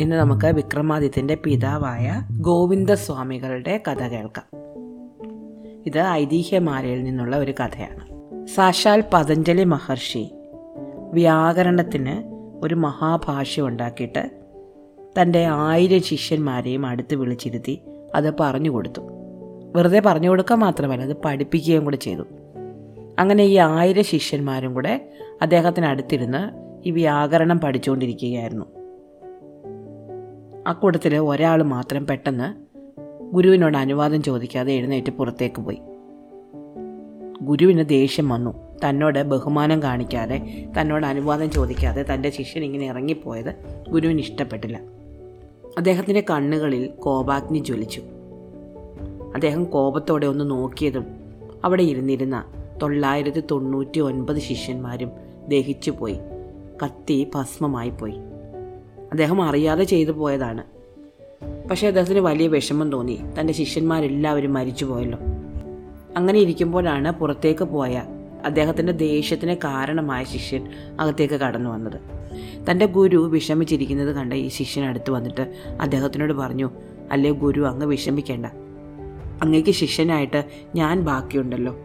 ഇന്ന് നമുക്ക് വിക്രമാദിത്യന്റെ പിതാവായ ഗോവിന്ദസ്വാമികളുടെ കഥ കേൾക്കാം. ഇത് ഐതിഹ്യമാലയിൽ നിന്നുള്ള ഒരു കഥയാണ്. സാക്ഷാൽ പതഞ്ജലി മഹർഷി വ്യാകരണത്തിന് ഒരു മഹാഭാഷ്യം ഉണ്ടാക്കിയിട്ട് തന്റെ ആയിരം ശിഷ്യന്മാരെയും അടുത്ത് വിളിച്ചിരുത്തി അത് പറഞ്ഞു കൊടുത്തു. വെറുതെ പറഞ്ഞു കൊടുക്കുക മാത്രമല്ല അത് പഠിപ്പിക്കുകയും കൂടെ ചെയ്തു. അങ്ങനെ ഈ ആയിരം ശിഷ്യന്മാരും കൂടെ അദ്ദേഹത്തിന് അടുത്തിരുന്ന് ഈ വ്യാകരണം പഠിച്ചുകൊണ്ടിരിക്കുകയായിരുന്നു. ആ കൂട്ടത്തിൽ ഒരാൾ മാത്രം പെട്ടെന്ന് ഗുരുവിനോട് അനുവാദം ചോദിക്കാതെ എഴുന്നേറ്റ് പുറത്തേക്ക് പോയി. ഗുരുവിന് ദേഷ്യം വന്നു. തന്നോട് ബഹുമാനം കാണിക്കാതെ തന്നോട് അനുവാദം ചോദിക്കാതെ തന്റെ ശിഷ്യൻ ഇങ്ങനെ ഇറങ്ങിപ്പോയത് ഗുരുവിന് ഇഷ്ടപ്പെട്ടില്ല. അദ്ദേഹത്തിന്റെ കണ്ണുകളിൽ കോപാഗ്നി ജ്വലിച്ചു. അദ്ദേഹം കോപത്തോടെ ഒന്ന് നോക്കിയതും അവിടെ ഇരുന്നിരുന്ന തൊള്ളായിരത്തി തൊണ്ണൂറ്റി ഒൻപത് ശിഷ്യന്മാരും ദഹിച്ചു പോയി കത്തി ഭസ്മമായി പോയി അദ്ദേഹം അറിയാതെ ചെയ്തു പോയതാണ്. പക്ഷേ അദ്ദേഹത്തിന് വലിയ വിഷമം തോന്നി. തന്റെ ശിഷ്യന്മാരെല്ലാവരും മരിച്ചു പോയല്ലോ. അങ്ങനെ ഇരിക്കുമ്പോഴാണ് പുറത്തേക്ക് പോയ അദ്ദേഹത്തിന്റെ ദേഷ്യത്തിന് കാരണമായ ശിഷ്യൻ അകത്തേക്ക് കടന്നു വന്നത്. തന്റെ ഗുരു വിഷമിച്ചിരിക്കുന്നത് കണ്ട ഈ ശിഷ്യൻ അടുത്ത് വന്നിട്ട് അദ്ദേഹത്തിനോട് പറഞ്ഞു അല്ലേ ഗുരു അങ്ങ് വിഷമിക്കേണ്ട. അങ്ങേക്ക് ശിഷ്യനായിട്ട് ഞാൻ ബാക്കിയുണ്ടല്ലോ.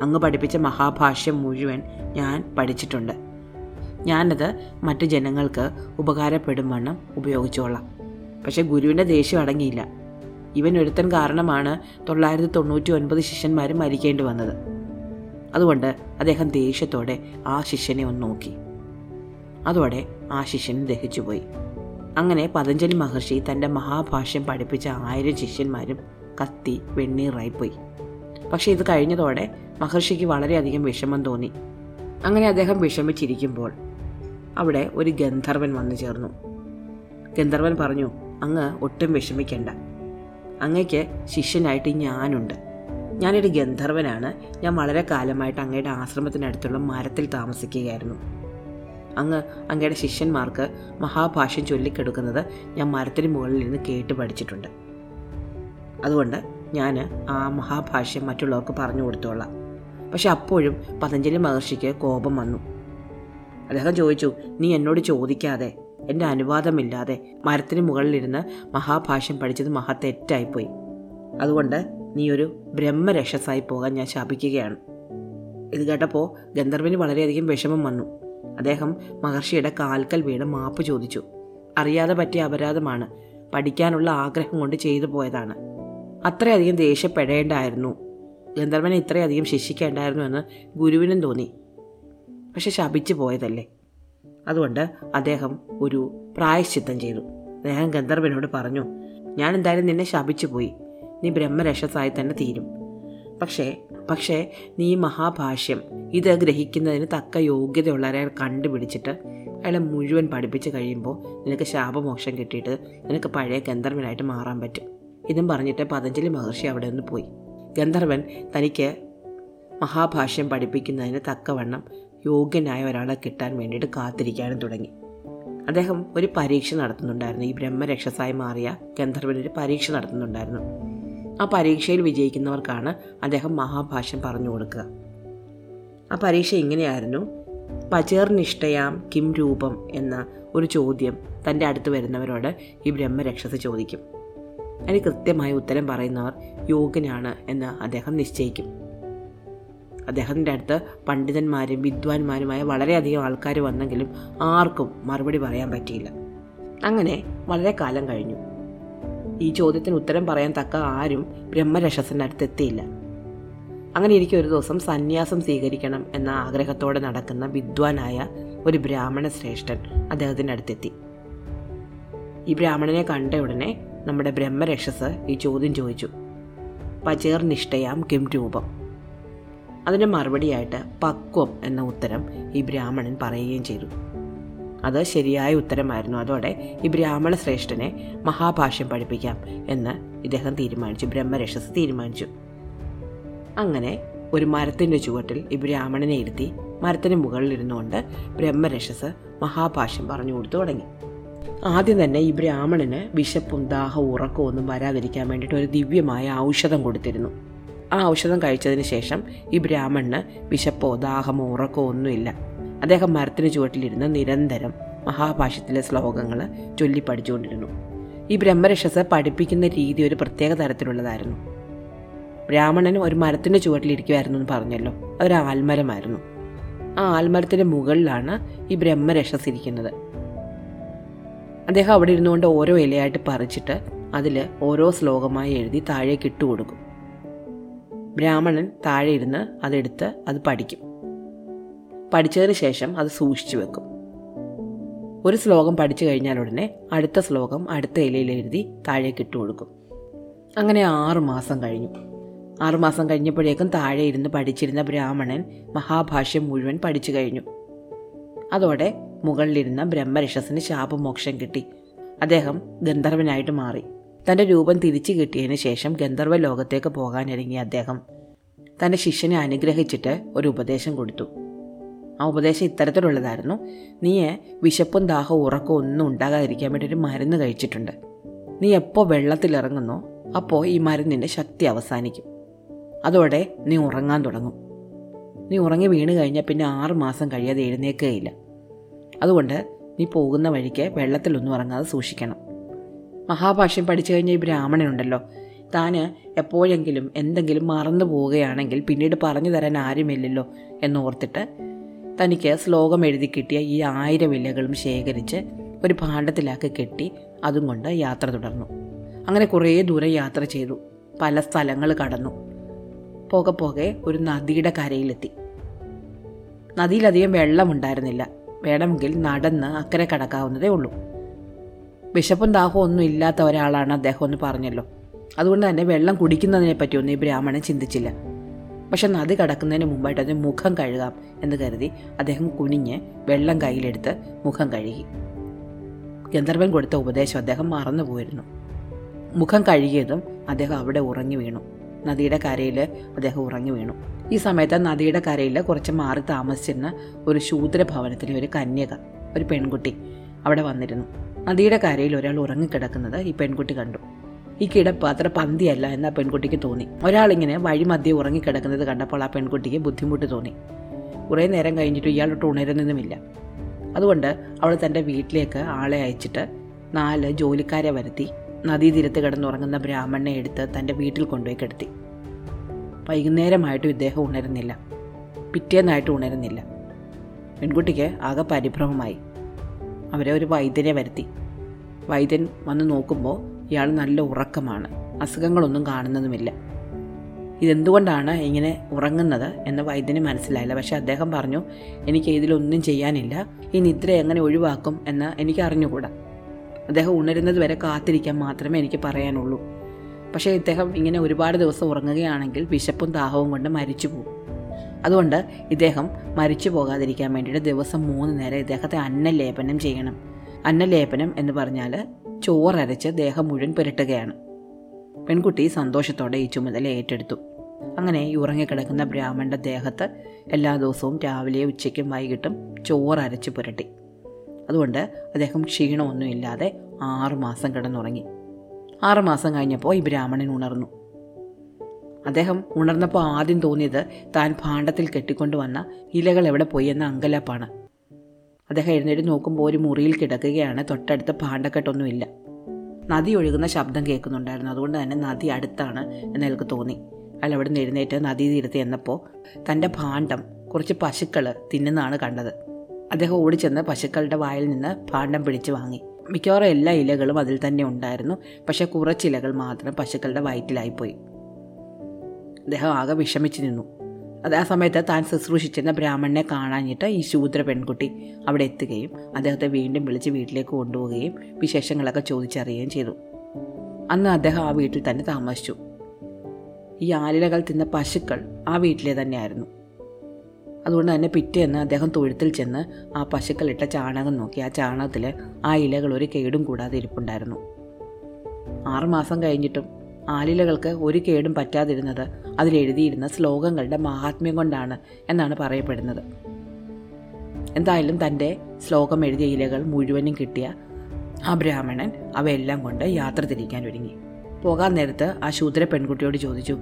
അങ്ങ് പഠിപ്പിച്ച മഹാഭാഷ്യം മുഴുവൻ ഞാൻ പഠിച്ചിട്ടുണ്ട്. ഞാനത് മറ്റു ജനങ്ങൾക്ക് ഉപകാരപ്പെടും വണ്ണം ഉപയോഗിച്ചോളാം. പക്ഷെ ഗുരുവിന്റെ ദേഷ്യം അടങ്ങിയില്ല. ഇവൻ ഒരുത്തൻ കാരണമാണ് തൊള്ളായിരത്തി തൊണ്ണൂറ്റി ഒൻപത് ശിഷ്യന്മാർ മരിക്കേണ്ടി വന്നത്. അതുകൊണ്ട് അദ്ദേഹം ദേഷ്യത്തോടെ ആ ശിഷ്യനെ ഒന്ന് നോക്കി. അതോടെ ആ ശിഷ്യൻ ദഹിച്ചുപോയി അങ്ങനെ പതഞ്ജലി മഹർഷി തന്റെ മഹാഭാഷ്യം പഠിപ്പിച്ച ആയിരം ശിഷ്യന്മാരും കത്തി വെണ്ണീറായിപ്പോയി പക്ഷേ ഇത് കഴിഞ്ഞതോടെ മഹർഷിക്ക് വളരെയധികം വിഷമം തോന്നി. അങ്ങനെ അദ്ദേഹം വിഷമിച്ചിരിക്കുമ്പോൾ അവിടെ ഒരു ഗന്ധർവൻ വന്നു ചേർന്നു. ഗന്ധർവൻ പറഞ്ഞു അങ്ങ് ഒട്ടും വിഷമിക്കണ്ട. അങ്ങയ്ക്ക് ശിഷ്യനായിട്ട് ഞാനുണ്ട്. ഞാനൊരു ഗന്ധർവനാണ്. ഞാൻ വളരെ കാലമായിട്ട് അങ്ങയുടെ ആശ്രമത്തിനടുത്തുള്ള മരത്തിൽ താമസിക്കുകയായിരുന്നു. അങ്ങ് അങ്ങയുടെ ശിഷ്യന്മാർക്ക് മഹാഭാഷ്യം ചൊല്ലിക്കെടുക്കുന്നത് ഞാൻ മരത്തിന് മുകളിൽ നിന്ന് കേട്ട് പഠിച്ചിട്ടുണ്ട്. അതുകൊണ്ട് ഞാൻ ആ മഹാഭാഷ്യം മറ്റുള്ളവർക്ക് പറഞ്ഞു കൊടുത്തോളാം. പക്ഷെ അപ്പോഴും പതഞ്ജലി മഹർഷിക്ക് കോപം വന്നു. അദ്ദേഹം ചോദിച്ചു നീ എന്നോട് ചോദിക്കാതെ എന്റെ അനുവാദമില്ലാതെ മരത്തിന് മുകളിലിരുന്ന് മഹാഭാഷ്യം പഠിച്ചത് മഹാ തെറ്റായിപ്പോയി. അതുകൊണ്ട് നീ ഒരു ബ്രഹ്മരക്ഷസായി പോകാൻ ഞാൻ ശാപിക്കുകയാണ്. ഇത് കേട്ടപ്പോൾ ഗന്ധർവിന് വളരെയധികം വിഷമം വന്നു. അദ്ദേഹം മഹർഷിയുടെ കാൽക്കൽ വീണ് മാപ്പ് ചോദിച്ചു അറിയാതെ പറ്റിയ അപരാധമാണ്. പഠിക്കാനുള്ള ആഗ്രഹം കൊണ്ട് ചെയ്തു പോയതാണ്. അത്രയധികം ദേഷ്യപ്പെടേണ്ടായിരുന്നു. ഗന്ധർവനെ ഇത്രയധികം ശിക്ഷിക്കേണ്ടായിരുന്നു എന്ന് ഗുരുവിനും തോന്നി. പക്ഷെ ശപിച്ചു പോയതല്ലേ? അതുകൊണ്ട് അദ്ദേഹം ഒരു പ്രായശ്ചിത്തം ചെയ്തു. അദ്ദേഹം ഗന്ധർവനോട് പറഞ്ഞു ഞാൻ എന്തായാലും നിന്നെ ശപിച്ചു പോയി. നീ ബ്രഹ്മരക്ഷസായി തന്നെ തീരും. പക്ഷേ പക്ഷേ നീ മഹാഭാഷ്യം ഇത് ഗ്രഹിക്കുന്നതിന് തക്ക യോഗ്യതയുള്ളവരെ കണ്ടുപിടിച്ചിട്ട് അയാളെ മുഴുവൻ പഠിപ്പിച്ച് കഴിയുമ്പോൾ നിനക്ക് ശാപമോക്ഷം കിട്ടിയിട്ട് നിനക്ക് പഴയ ഗന്ധർവനായിട്ട് മാറാൻ പറ്റും. ഇതും പറഞ്ഞിട്ട് പതഞ്ജലി മഹർഷി അവിടെ നിന്ന് പോയി. ഗന്ധർവൻ തനിക്ക് മഹാഭാഷ്യം പഠിപ്പിക്കുന്നതിന് തക്കവണ്ണം യോഗ്യനായ ഒരാളെ കിട്ടാൻ വേണ്ടിയിട്ട് കാത്തിരിക്കാനും തുടങ്ങി. അദ്ദേഹം ഒരു പരീക്ഷ നടത്തുന്നുണ്ടായിരുന്നു. ഈ ബ്രഹ്മരക്ഷസായി മാറിയ ഗന്ധർവൻ ഒരു പരീക്ഷ നടത്തുന്നുണ്ടായിരുന്നു. ആ പരീക്ഷയിൽ വിജയിക്കുന്നവർക്കാണ് അദ്ദേഹം മഹാഭാഷ്യം പറഞ്ഞു കൊടുക്കുക. ആ പരീക്ഷ ഇങ്ങനെയായിരുന്നു. പചേർനിഷ്ഠയാം കിം രൂപം എന്ന ഒരു ചോദ്യം തന്റെ അടുത്ത് വരുന്നവരോട് ഈ ബ്രഹ്മരക്ഷസ് ചോദിക്കും. അതിന് കൃത്യമായ ഉത്തരം പറയുന്നവർ യോഗ്യനാണ് എന്ന് അദ്ദേഹം നിശ്ചയിക്കും. അദ്ദേഹത്തിന്റെ അടുത്ത് പണ്ഡിതന്മാരും വിദ്വാൻമാരുമായ വളരെയധികം ആൾക്കാർ വന്നെങ്കിലും ആർക്കും മറുപടി പറയാൻ പറ്റിയില്ല. അങ്ങനെ വളരെ കാലം കഴിഞ്ഞു. ഈ ചോദ്യത്തിന് ഉത്തരം പറയാൻ തക്ക ആരും ബ്രഹ്മരക്ഷസിന്റെ അടുത്ത് എത്തിയില്ല. അങ്ങനെ ഇരിക്കും ഒരു ദിവസം സന്യാസം സ്വീകരിക്കണം എന്ന ആഗ്രഹത്തോടെ നടക്കുന്ന വിദ്വാനായ ഒരു ബ്രാഹ്മണ ശ്രേഷ്ഠൻ അദ്ദേഹത്തിന്റെ അടുത്തെത്തി. ഈ ബ്രാഹ്മണനെ കണ്ട ഉടനെ നമ്മുടെ ബ്രഹ്മരക്ഷസ് ഈ ചോദ്യം ചോദിച്ചു. പചേർ നിഷ്ഠയാം കിം രൂപം. അതിന് മറുപടിയായിട്ട് പക്വം എന്ന ഉത്തരം ഈ ബ്രാഹ്മണൻ പറയുകയും ചെയ്തു. അത് ശരിയായ ഉത്തരമായിരുന്നു. അതോടെ ഈ ബ്രാഹ്മണ ശ്രേഷ്ഠനെ മഹാഭാഷ്യം പഠിപ്പിക്കാം എന്ന് ഇദ്ദേഹം തീരുമാനിച്ചു. ബ്രഹ്മരക്ഷസ് തീരുമാനിച്ചു. അങ്ങനെ ഒരു മരത്തിന്റെ ചുവട്ടിൽ ഈ ബ്രാഹ്മണനെ ഇരുത്തി മരത്തിന് മുകളിൽ ഇരുന്നുകൊണ്ട് ബ്രഹ്മരക്ഷസ് മഹാഭാഷ്യം പറഞ്ഞു കൊടുത്തു തുടങ്ങി. ആദ്യം തന്നെ ഈ ബ്രാഹ്മണന് വിശപ്പും ദാഹവും ഉറക്കവും ഒന്നും വരാതിരിക്കാൻ വേണ്ടിയിട്ട് ഒരു ദിവ്യമായ ഔഷധം കൊടുത്തിരുന്നു. ആ ഔഷധം കഴിച്ചതിന് ശേഷം ഈ ബ്രാഹ്മണന് വിശപ്പോ ദാഹമോ ഉറക്കമോ ഒന്നുമില്ല അദ്ദേഹം മരത്തിന് ചുവട്ടിലിരുന്ന് നിരന്തരം മഹാഭാഷ്യത്തിലെ ശ്ലോകങ്ങൾ ചൊല്ലി പഠിച്ചുകൊണ്ടിരുന്നു. ഈ ബ്രഹ്മരക്ഷസ് പഠിപ്പിക്കുന്ന രീതി ഒരു പ്രത്യേക തരത്തിലുള്ളതായിരുന്നു. ബ്രാഹ്മണൻ ഒരു മരത്തിന്റെ ചുവട്ടിലിരിക്കുമായിരുന്നു എന്ന് പറഞ്ഞല്ലോ. അതൊരു ആൽമരമായിരുന്നു. ആ ആൽമരത്തിന്റെ മുകളിലാണ് ഈ ബ്രഹ്മരക്ഷസ് ഇരിക്കുന്നത് അദ്ദേഹം അവിടെ ഇരുന്നുകൊണ്ട് ഓരോ ഇലയായിട്ട് പറിച്ചിട്ട് അതിൽ ഓരോ ശ്ലോകമായി എഴുതി താഴേക്ക് ഇട്ട് കൊടുക്കും ബ്രാഹ്മണൻ താഴെ ഇരുന്ന് അതെടുത്ത് അത് പഠിക്കും. പഠിച്ചതിന് ശേഷം അത് സൂക്ഷിച്ചു വെക്കും. ഒരു ശ്ലോകം പഠിച്ചു കഴിഞ്ഞാൽ ഉടനെ അടുത്ത ശ്ലോകം അടുത്ത ഇലയിൽ എഴുതി താഴേക്ക് ഇട്ട് കൊടുക്കും. അങ്ങനെ ആറുമാസം കഴിഞ്ഞു. ആറുമാസം കഴിഞ്ഞപ്പോഴേക്കും താഴെ ഇരുന്ന് പഠിച്ചിരുന്ന ബ്രാഹ്മണൻ മഹാഭാഷ്യം മുഴുവൻ പഠിച്ചു കഴിഞ്ഞു. അതോടെ മുകളിലിരുന്ന ബ്രഹ്മരക്ഷസിന് ശാപമോക്ഷം കിട്ടി. അദ്ദേഹം ഗന്ധർവനായിട്ട് മാറി. തന്റെ രൂപം തിരിച്ചു കിട്ടിയതിന് ശേഷം ഗന്ധർവ ലോകത്തേക്ക് പോകാനിറങ്ങിയ അദ്ദേഹം തന്റെ ശിഷ്യനെ അനുഗ്രഹിച്ചിട്ട് ഒരു ഉപദേശം കൊടുത്തു. ആ ഉപദേശം ഇത്തരത്തിലുള്ളതായിരുന്നു. നീ വിശപ്പും ദാഹവും ഉറക്കവും ഒന്നും ഉണ്ടാകാതിരിക്കാൻ വേണ്ടി ഒരു മരുന്ന് കഴിച്ചിട്ടുണ്ട്. നീ എപ്പോൾ വെള്ളത്തിലിറങ്ങുന്നോ അപ്പോൾ ഈ മരുന്നിന്റെ ശക്തി അവസാനിക്കും. അതോടെ നീ ഉറങ്ങാൻ തുടങ്ങും. നീ ഉറങ്ങി വീണ് കഴിഞ്ഞാൽ പിന്നെ ആറ് മാസം കഴിയാതെ എഴുന്നേക്കുകയില്ല അതുകൊണ്ട് നീ പോകുന്ന വഴിക്ക് വെള്ളത്തിലൊന്നും ഇറങ്ങാതെ സൂക്ഷിക്കണം. മഹാഭാഷ്യം പഠിച്ചു കഴിഞ്ഞ ഈ ബ്രാഹ്മണനുണ്ടല്ലോ. താന് എപ്പോഴെങ്കിലും എന്തെങ്കിലും മറന്നു പോവുകയാണെങ്കിൽ പിന്നീട് പറഞ്ഞു തരാൻ ആരുമില്ലല്ലോ എന്നോർത്തിട്ട് തനിക്ക് ശ്ലോകം എഴുതി കിട്ടിയ ഈ ആയിരം ഇലകളും ശേഖരിച്ച് ഒരു ഭാണ്ഡത്തിലാക്കി കെട്ടി അതും കൊണ്ട് യാത്ര തുടർന്നു. അങ്ങനെ കുറേ ദൂരം യാത്ര ചെയ്തു. പല സ്ഥലങ്ങൾ കടന്നു. പോകെ പോകെ ഒരു നദിയുടെ കരയിലെത്തി. നദിയിലധികം വെള്ളമുണ്ടായിരുന്നില്ല. വേണമെങ്കിൽ നടന്ന് അക്കരെ കടക്കാവുന്നതേ ഉള്ളൂ. വിശപ്പും ദാഹവും ഒന്നും ഇല്ലാത്ത ഒരാളാണ് അദ്ദേഹം എന്ന് പറഞ്ഞല്ലോ. അതുകൊണ്ട് തന്നെ വെള്ളം കുടിക്കുന്നതിനെ പറ്റിയൊന്നും ഈ ബ്രാഹ്മണൻ ചിന്തിച്ചില്ല. പക്ഷെ നദി കടക്കുന്നതിന് മുമ്പായിട്ട് അതിന് മുഖം കഴുകാം എന്ന് കരുതി അദ്ദേഹം കുനിഞ്ഞ് വെള്ളം കയ്യിലെടുത്ത് മുഖം കഴുകി. ഗന്ധർവൻ കൊടുത്ത ഉപദേശം അദ്ദേഹം മറന്നുപോയിരുന്നു മുഖം കഴുകിയതും അദ്ദേഹം അവിടെ ഉറങ്ങി വീണു. നദിയുടെ കരയിൽ അദ്ദേഹം ഉറങ്ങി വീണു. ഈ സമയത്ത് നദിയുടെ കരയിൽ കുറച്ച് മാറി താമസിച്ചിരുന്ന ഒരു ശൂദ്രഭവനത്തിലെ ഒരു കന്യക ഒരു പെൺകുട്ടി അവിടെ വന്നിരുന്നു. നദിയുടെ കരയിൽ ഒരാൾ ഉറങ്ങിക്കിടക്കുന്നത് ഈ പെൺകുട്ടി കണ്ടു. ഈ കിടപ്പ് അത്ര പന്തിയല്ല എന്ന് ആ പെൺകുട്ടിക്ക് തോന്നി. ഒരാളിങ്ങനെ വഴിമധ്യേ ഉറങ്ങിക്കിടക്കുന്നത് കണ്ടപ്പോൾ ആ പെൺകുട്ടിക്ക് ബുദ്ധിമുട്ട് തോന്നി. കുറേ നേരം കഴിഞ്ഞിട്ട് ഇയാളോട്ട് ഉണരുന്നതുമില്ല. അതുകൊണ്ട് അവൾ തന്റെ വീട്ടിലേക്ക് ആളെ അയച്ചിട്ട് നാല് ജോലിക്കാരെ വരുത്തി നദീതീരത്ത് കിടന്നുറങ്ങുന്ന ബ്രാഹ്മണനെ എടുത്ത് തന്റെ വീട്ടിൽ കൊണ്ടുപോയി കിടത്തി. വൈകുന്നേരമായിട്ടും ഇദ്ദേഹം ഉണരുന്നില്ല. പിറ്റേന്നായിട്ട് ഉണരുന്നില്ല. പെൺകുട്ടിക്ക് ആകെ പരിഭ്രമമായി. അവരെ ഒരു വൈദ്യനെ വരുത്തി. വൈദ്യൻ വന്ന് നോക്കുമ്പോൾ ഇയാൾ നല്ല ഉറക്കമാണ്. അസുഖങ്ങളൊന്നും കാണുന്നതുമില്ല. ഇതെന്തുകൊണ്ടാണ് ഇങ്ങനെ ഉറങ്ങുന്നത് എന്ന് വൈദ്യന് മനസ്സിലായില്ല. പക്ഷെ അദ്ദേഹം പറഞ്ഞു എനിക്ക് ഇതിലൊന്നും ചെയ്യാനില്ല. ഈ നിദ്ര എങ്ങനെ ഒഴിവാക്കും എന്ന് എനിക്ക് അറിഞ്ഞുകൂടാ. അദ്ദേഹം ഉണരുന്നത് വരെ കാത്തിരിക്കാൻ മാത്രമേ എനിക്ക് പറയാനുള്ളൂ. പക്ഷേ ഇദ്ദേഹം ഇങ്ങനെ ഒരുപാട് ദിവസം ഉറങ്ങുകയാണെങ്കിൽ വിശപ്പും ദാഹവും കൊണ്ട് മരിച്ചു പോകും അതുകൊണ്ട് ഇദ്ദേഹം മരിച്ചു പോകാതിരിക്കാൻ വേണ്ടിയിട്ട് ദിവസം മൂന്ന് നേരം ഇദ്ദേഹത്തെ അന്നലേപനം ചെയ്യണം. അന്നലേപനം എന്ന് പറഞ്ഞാൽ ചോറരച്ച് ദേഹം മുഴുവൻ പുരട്ടുകയാണ്. പെൺകുട്ടി സന്തോഷത്തോടെ ഈ ചുമതല ഏറ്റെടുത്തു. അങ്ങനെ ഈ ഉറങ്ങിക്കിടക്കുന്ന ബ്രാഹ്മണന്റെ ദേഹത്ത് എല്ലാ ദിവസവും രാവിലെ ഉച്ചയ്ക്കും വൈകിട്ടും ചോറരച്ച് പുരട്ടി. അതുകൊണ്ട് അദ്ദേഹം ക്ഷീണമൊന്നുമില്ലാതെ ആറുമാസം കിടന്നുറങ്ങി. ആറുമാസം കഴിഞ്ഞപ്പോൾ ഈ ബ്രാഹ്മണൻ ഉണർന്നു. അദ്ദേഹം ഉണർന്നപ്പോൾ ആദ്യം തോന്നിയത് താൻ ഭാണ്ഡത്തിൽ കെട്ടിക്കൊണ്ടുവന്ന ഇലകൾ എവിടെ പോയി എന്ന അങ്കലാപ്പാണ്. അദ്ദേഹം എഴുന്നേറ്റ് നോക്കുമ്പോൾ ഒരു മുറിയിൽ കിടക്കുകയാണ്. തൊട്ടടുത്ത് ഭാണ്ഡക്കെട്ടൊന്നുമില്ല. നദി ഒഴുകുന്ന ശബ്ദം കേൾക്കുന്നുണ്ടായിരുന്നു. അതുകൊണ്ട് തന്നെ നദി അടുത്താണ് എന്ന് അയാൾക്ക് തോന്നി. അയാൾ അവിടെ നിന്ന് എഴുന്നേറ്റ് നദി തീരത്ത് ചെന്നപ്പോൾ തന്റെ ഭാണ്ഡം കുറച്ച് പശുക്കൾ തിന്നുന്നതാണ് കണ്ടത്. അദ്ദേഹം ഓടിച്ചെന്ന് പശുക്കളുടെ വായിൽ നിന്ന് ഭാണ്ഡം പിടിച്ചു വാങ്ങി. മിക്കവാറും എല്ലാ ഇലകളും അതിൽ തന്നെ ഉണ്ടായിരുന്നു. പക്ഷേ കുറച്ച് ഇലകൾ മാത്രം പശുക്കളുടെ വയറ്റിലായിപ്പോയി. അദ്ദേഹം ആകെ വിഷമിച്ചു നിന്നു. അത് ആ സമയത്ത് താൻ ശുശ്രൂഷിച്ചിരുന്ന ബ്രാഹ്മണനെ കാണാഞ്ഞിട്ട് ഈ ശൂദ്ര പെൺകുട്ടി അവിടെ എത്തുകയും അദ്ദേഹത്തെ വീണ്ടും വിളിച്ച് വീട്ടിലേക്ക് കൊണ്ടുപോവുകയും വിശേഷങ്ങളൊക്കെ ചോദിച്ചറിയുകയും ചെയ്തു. അന്ന് അദ്ദേഹം ആ വീട്ടിൽ തന്നെ താമസിച്ചു. ഈ ആലിലകൾ തിന്ന പശുക്കൾ ആ വീട്ടിലെ തന്നെയായിരുന്നു. അതുകൊണ്ട് തന്നെ പിറ്റേന്ന് അദ്ദേഹം തൊഴുത്തിൽ ചെന്ന് ആ പശുക്കൾ ഇട്ട ചാണകം നോക്കി. ആ ചാണകത്തിൽ ആ ഇലകൾ ഒരു കേടും കൂടാതെ ഇരിപ്പുണ്ടായിരുന്നു. ആറുമാസം കഴിഞ്ഞിട്ടും ആലിലകൾക്ക് ഒരു കേടും പറ്റാതിരുന്നത് അതിലെഴുതിയിരുന്ന ശ്ലോകങ്ങളുടെ മഹാത്മ്യം കൊണ്ടാണ് എന്നാണ് പറയപ്പെടുന്നത്. എന്തായാലും തന്റെ ശ്ലോകം എഴുതിയ ഇലകൾ മുഴുവനും കിട്ടിയ ആ ബ്രാഹ്മണൻ അവയെല്ലാം കൊണ്ട് യാത്ര തിരിക്കാൻ ഒരുങ്ങി. പോകാൻ നേരത്ത് ആ ശൂദ്ര പെൺകുട്ടിയോട് ചോദിച്ചു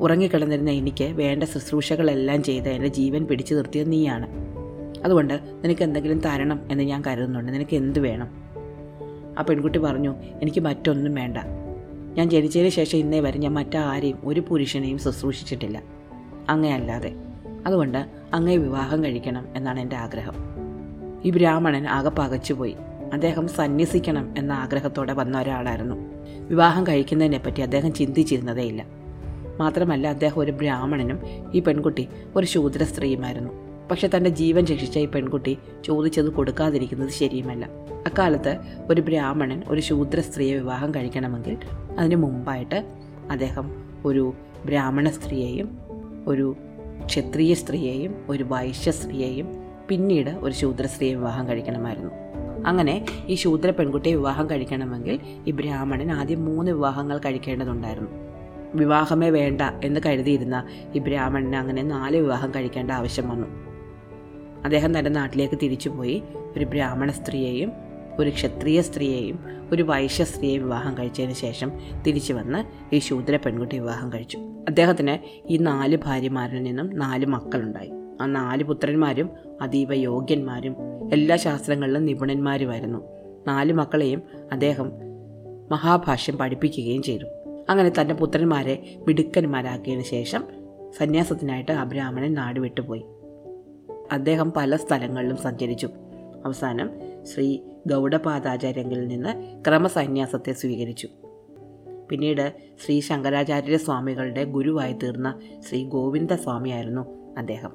ഉറങ്ങിക്കിടന്നിരുന്ന എനിക്ക് വേണ്ട ശുശ്രൂഷകളെല്ലാം ചെയ്ത് എന്റെ ജീവൻ പിടിച്ചു നിർത്തിയത് നീയാണ്. അതുകൊണ്ട് നിനക്ക് എന്തെങ്കിലും തരണം എന്ന് ഞാൻ കരുതുന്നുണ്ട്. നിനക്ക് എന്ത് വേണം? ആ പെൺകുട്ടി പറഞ്ഞു എനിക്ക് മറ്റൊന്നും വേണ്ട. ഞാൻ ജനിച്ചതിന് ശേഷം ഇന്നേ വരെ ഞാൻ മറ്റാരെയും ഒരു പുരുഷനെയും ശുശ്രൂഷിച്ചിട്ടില്ല. അങ്ങയല്ലാതെ. അതുകൊണ്ട് അങ്ങയെ വിവാഹം കഴിക്കണം എന്നാണ് എന്റെ ആഗ്രഹം. ഈ ബ്രാഹ്മണൻ ആകെ പകച്ചുപോയി. അദ്ദേഹം സന്യസിക്കണം എന്ന ആഗ്രഹത്തോടെ വന്ന ഒരാളായിരുന്നു. വിവാഹം കഴിക്കുന്നതിനെപ്പറ്റി അദ്ദേഹം ചിന്തിച്ചിരുന്നതേയില്ല മാത്രമല്ല അദ്ദേഹം ഒരു ബ്രാഹ്മണനും ഈ പെൺകുട്ടി ഒരു ശൂദ്ര സ്ത്രീയുമായിരുന്നു. പക്ഷെ തന്റെ ജീവൻ രക്ഷിച്ച ഈ പെൺകുട്ടി ചോദിച്ചത് കൊടുക്കാതിരിക്കുന്നത് ശരിയുമല്ല. അക്കാലത്ത് ഒരു ബ്രാഹ്മണൻ ഒരു ശൂദ്ര സ്ത്രീയെ വിവാഹം കഴിക്കണമെങ്കിൽ അതിനു മുമ്പായിട്ട് അദ്ദേഹം ഒരു ബ്രാഹ്മണ സ്ത്രീയെയും ഒരു ക്ഷത്രിയ സ്ത്രീയെയും ഒരു വൈശ്യ സ്ത്രീയെയും പിന്നീട് ഒരു ശൂദ്ര സ്ത്രീയെ വിവാഹം കഴിക്കണമായിരുന്നു. അങ്ങനെ ഈ ശൂദ്ര പെൺകുട്ടിയെ വിവാഹം കഴിക്കണമെങ്കിൽ ഈ ബ്രാഹ്മണൻ ആദ്യം മൂന്ന് വിവാഹങ്ങൾ കഴിക്കേണ്ടതുണ്ടായിരുന്നു. വിവാഹമേ വേണ്ട എന്ന് കരുതിയിരുന്ന ഈ ബ്രാഹ്മണന് അങ്ങനെ നാല് വിവാഹം കഴിക്കേണ്ട ആവശ്യം വന്നു. അദ്ദേഹം തന്റെ നാട്ടിലേക്ക് തിരിച്ചുപോയി ഒരു ബ്രാഹ്മണ സ്ത്രീയെയും ഒരു ക്ഷത്രിയ സ്ത്രീയെയും ഒരു വൈശ്യസ്ത്രീയെ വിവാഹം കഴിച്ചതിന് ശേഷം തിരിച്ചു വന്ന് ഈ ശൂദ്ര പെൺകുട്ടി വിവാഹം കഴിച്ചു. അദ്ദേഹത്തിന് ഈ നാല് ഭാര്യമാരിൽ നിന്നും നാല് മക്കളുണ്ടായി. ആ നാല് പുത്രന്മാരും അതീവ യോഗ്യന്മാരും എല്ലാ ശാസ്ത്രങ്ങളിലും നിപുണന്മാരുമായിരുന്നു. നാല് മക്കളെയും അദ്ദേഹം മഹാഭാഷ്യം പഠിപ്പിക്കുകയും ചെയ്തു. അങ്ങനെ തന്റെ പുത്രന്മാരെ മിടുക്കന്മാരാക്കിയതിന് ശേഷം സന്യാസത്തിനായിട്ട് ആ ബ്രാഹ്മണൻ അദ്ദേഹം പല സ്ഥലങ്ങളിലും സഞ്ചരിച്ചു. അവസാനം ശ്രീ ഗൗഡപാദാചാര്യങ്കിൽ നിന്ന് ക്രമസന്യാസത്തെ സ്വീകരിച്ചു. പിന്നീട് ശ്രീ ശങ്കരാചാര്യ സ്വാമികളുടെ ഗുരുവായി തീർന്ന ശ്രീ ഗോവിന്ദ സ്വാമിയായിരുന്നു അദ്ദേഹം.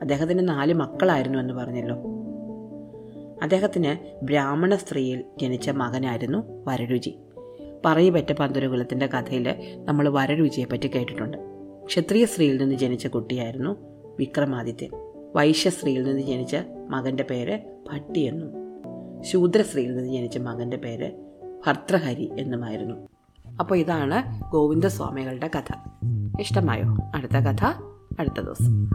അദ്ദേഹത്തിന് നാല് മക്കളായിരുന്നു എന്ന് പറഞ്ഞല്ലോ. അദ്ദേഹത്തിന് ബ്രാഹ്മണ സ്ത്രീയിൽ ജനിച്ച മകനായിരുന്നു വരരുചി. പറയപെറ്റ പന്തുരകുലത്തിന്റെ കഥയിൽ നമ്മൾ വരരുചിയെ പറ്റി കേട്ടിട്ടുണ്ട്. ക്ഷത്രിയ സ്ത്രീയിൽ നിന്ന് ജനിച്ച കുട്ടിയായിരുന്നു വിക്രമാദിത്യൻ. വൈശ്യ സ്ത്രീയിൽ നിന്ന് ജനിച്ച മകന്റെ പേര് ഭട്ടി എന്നും. ശൂദ്രശ്രീയിൽ നിന്ന് ജനിച്ച മകന്റെ പേര് ഭർത്തൃഹരി എന്നുമായിരുന്നു. അപ്പോൾ ഇതാണ് ഗോവിന്ദസ്വാമികളുടെ കഥ. ഇഷ്ടമായോ? അടുത്ത കഥ അടുത്ത ദിവസം.